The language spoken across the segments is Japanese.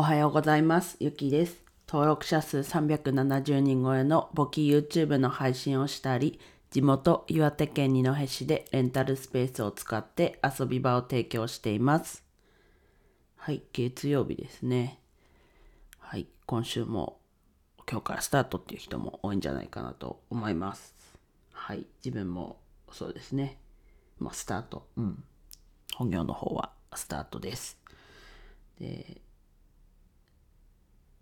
おはようございます。ゆきです。登録者数370人超えの簿記 YouTube の配信をしたり、地元岩手県二戸市でレンタルスペースを使って遊び場を提供しています。はい、月曜日ですね。はい、今週も今日からスタートっていう人も多いんじゃないかなと思います。はい、自分もそうですね。まあ、スタート。うん。本業の方はスタートです。で、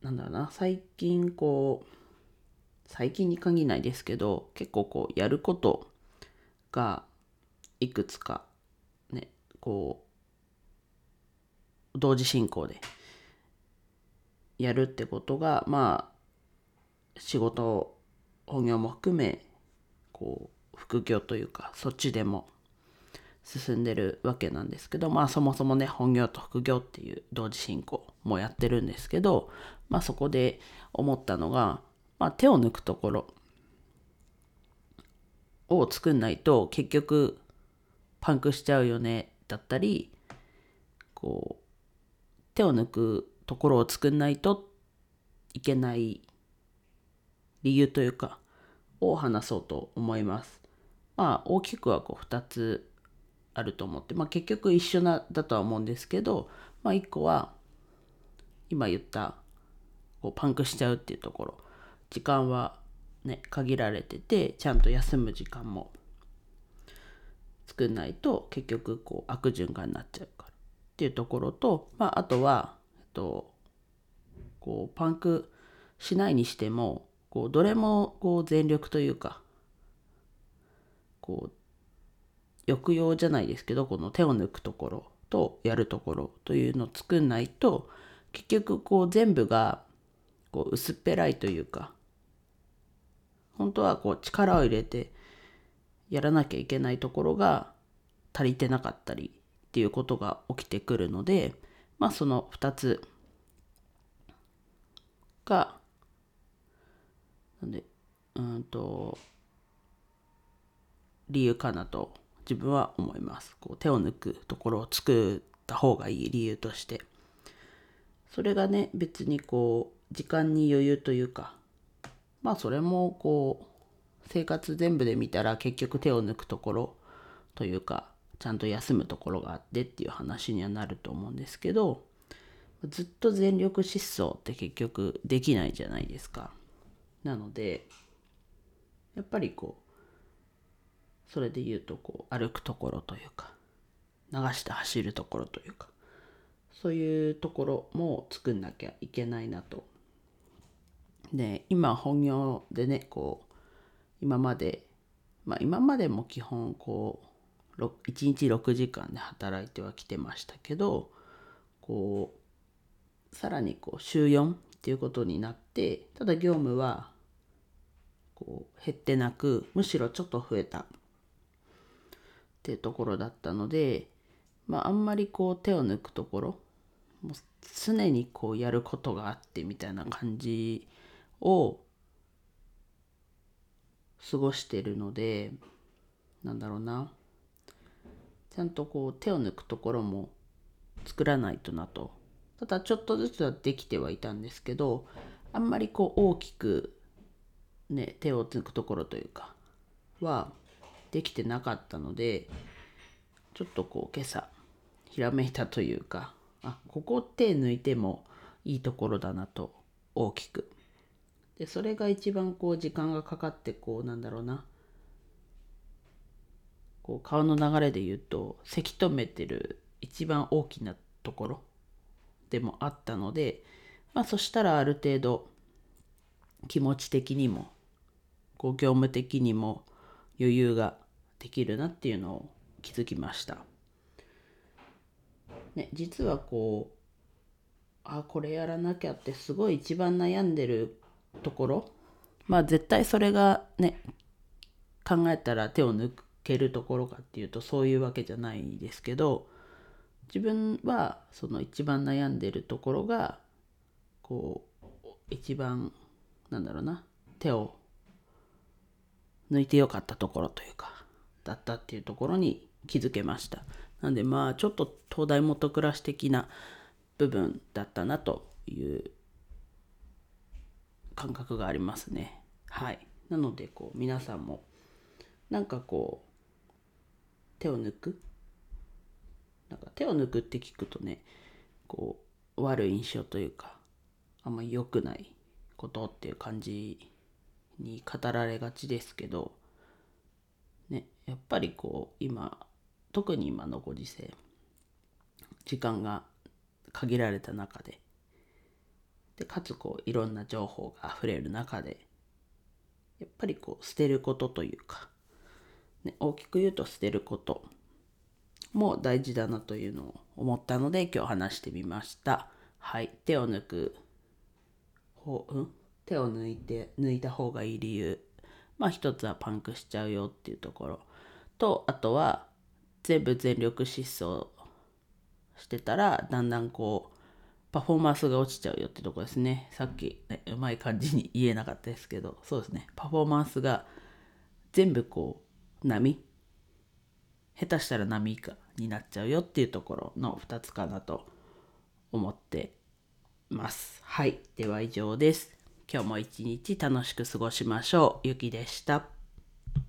なんだろうな、最近こう、最近に限らないですけど、結構こう、やることがいくつか、ね、こう、同時進行でやるってことが、まあ、仕事、本業も含め、こう、副業というか、そっちでも進んでるわけなんですけどまあそもそもね本業と副業っていう同時進行もやってるんですけどまあそこで思ったのが、まあ、手を抜くところを作んないと結局パンクしちゃうよねだったりこう手を抜くところを作んないといけない理由というかを話そうと思います。まあ大きくはこう2つあると思って、まあ、結局一緒なだとは思うんですけど、まあ、1個は今言ったこうパンクしちゃうっていうところ。時間はね限られててちゃんと休む時間も作んないと結局こう悪循環になっちゃうから。っていうところと、まあ、あとは、えっと、こうパンクしないにしてもこうどれもこう全力というかこう抑揚じゃないですけどこの手を抜くところとやるところというのを作んないと結局こう全部がこう薄っぺらいというか本当はこう力を入れてやらなきゃいけないところが足りてなかったりっていうことが起きてくるのでまあその2つがなんでうんと理由かなと自分は思います。こう手を抜くところを作った方がいい理由として。それがね別にこう時間に余裕というかまあそれもこう生活全部で見たら結局手を抜くところというかちゃんと休むところがあってっていう話にはなると思うんですけどずっと全力疾走って結局できないじゃないですか。なのでやっぱりこうそれで言うとこう歩くところというか流して走るところというかそういうところも作んなきゃいけないなと。で今本業でねこう今までまあ今までも基本こう1日6時間で働いてはきてましたけどこうさらにこう週4っていうことになってただ業務はこう減ってなくむしろちょっと増えたっていうところだったので、まあ、あんまりこう手を抜くところもう常にこうやることがあってみたいな感じを過ごしてるのでなんだろうな。ちゃんとこう手を抜くところも作らないとなと。ただちょっとずつはできてはいたんですけどあんまりこう大きくね手を抜くところというかはできてなかったのでちょっとこう今朝ひらめいたというかあここ手抜いてもいいところだなと大きくでそれが一番こう時間がかかってこうなんだろうなこう顔の流れで言うとせき止めてる一番大きなところでもあったのでまあそしたらある程度気持ち的にもこう業務的にも余裕ができるなっていうのを気づきました。ね、実はこうあこれやらなきゃってすごい一番悩んでるところ。まあ絶対それがね考えたら手を抜けるところかっていうとそういうわけじゃないですけど自分はその一番悩んでるところがこう一番なんだろうな手を抜いてよかったところというかだったっていうところに気づけました。なんでまあちょっと東大元暮らし的な部分だったなという感覚がありますね。はい。なのでこう皆さんもなんかこう手を抜くなんか手を抜くって聞くとねこう悪い印象というかあんまり良くないことっていう感じに語られがちですけどねやっぱりこう今特に今のご時世時間が限られた中ででかつこういろんな情報があふれる中でやっぱりこう捨てることというか、ね、大きく言うと捨てることも大事だなというのを思ったので今日話してみました。はい手を抜くほうん？手を抜いて抜いた方がいい理由。まあ一つはパンクしちゃうよっていうところ。とあとは全部全力疾走してたらだんだんこうパフォーマンスが落ちちゃうよってとこですね。さっき、ね、うまい感じに言えなかったですけど。そうですね。パフォーマンスが全部こう波。下手したら波以下になっちゃうよっていうところの2つかなと思ってます。はい。では以上です。今日も一日楽しく過ごしましょう。ゆきでした。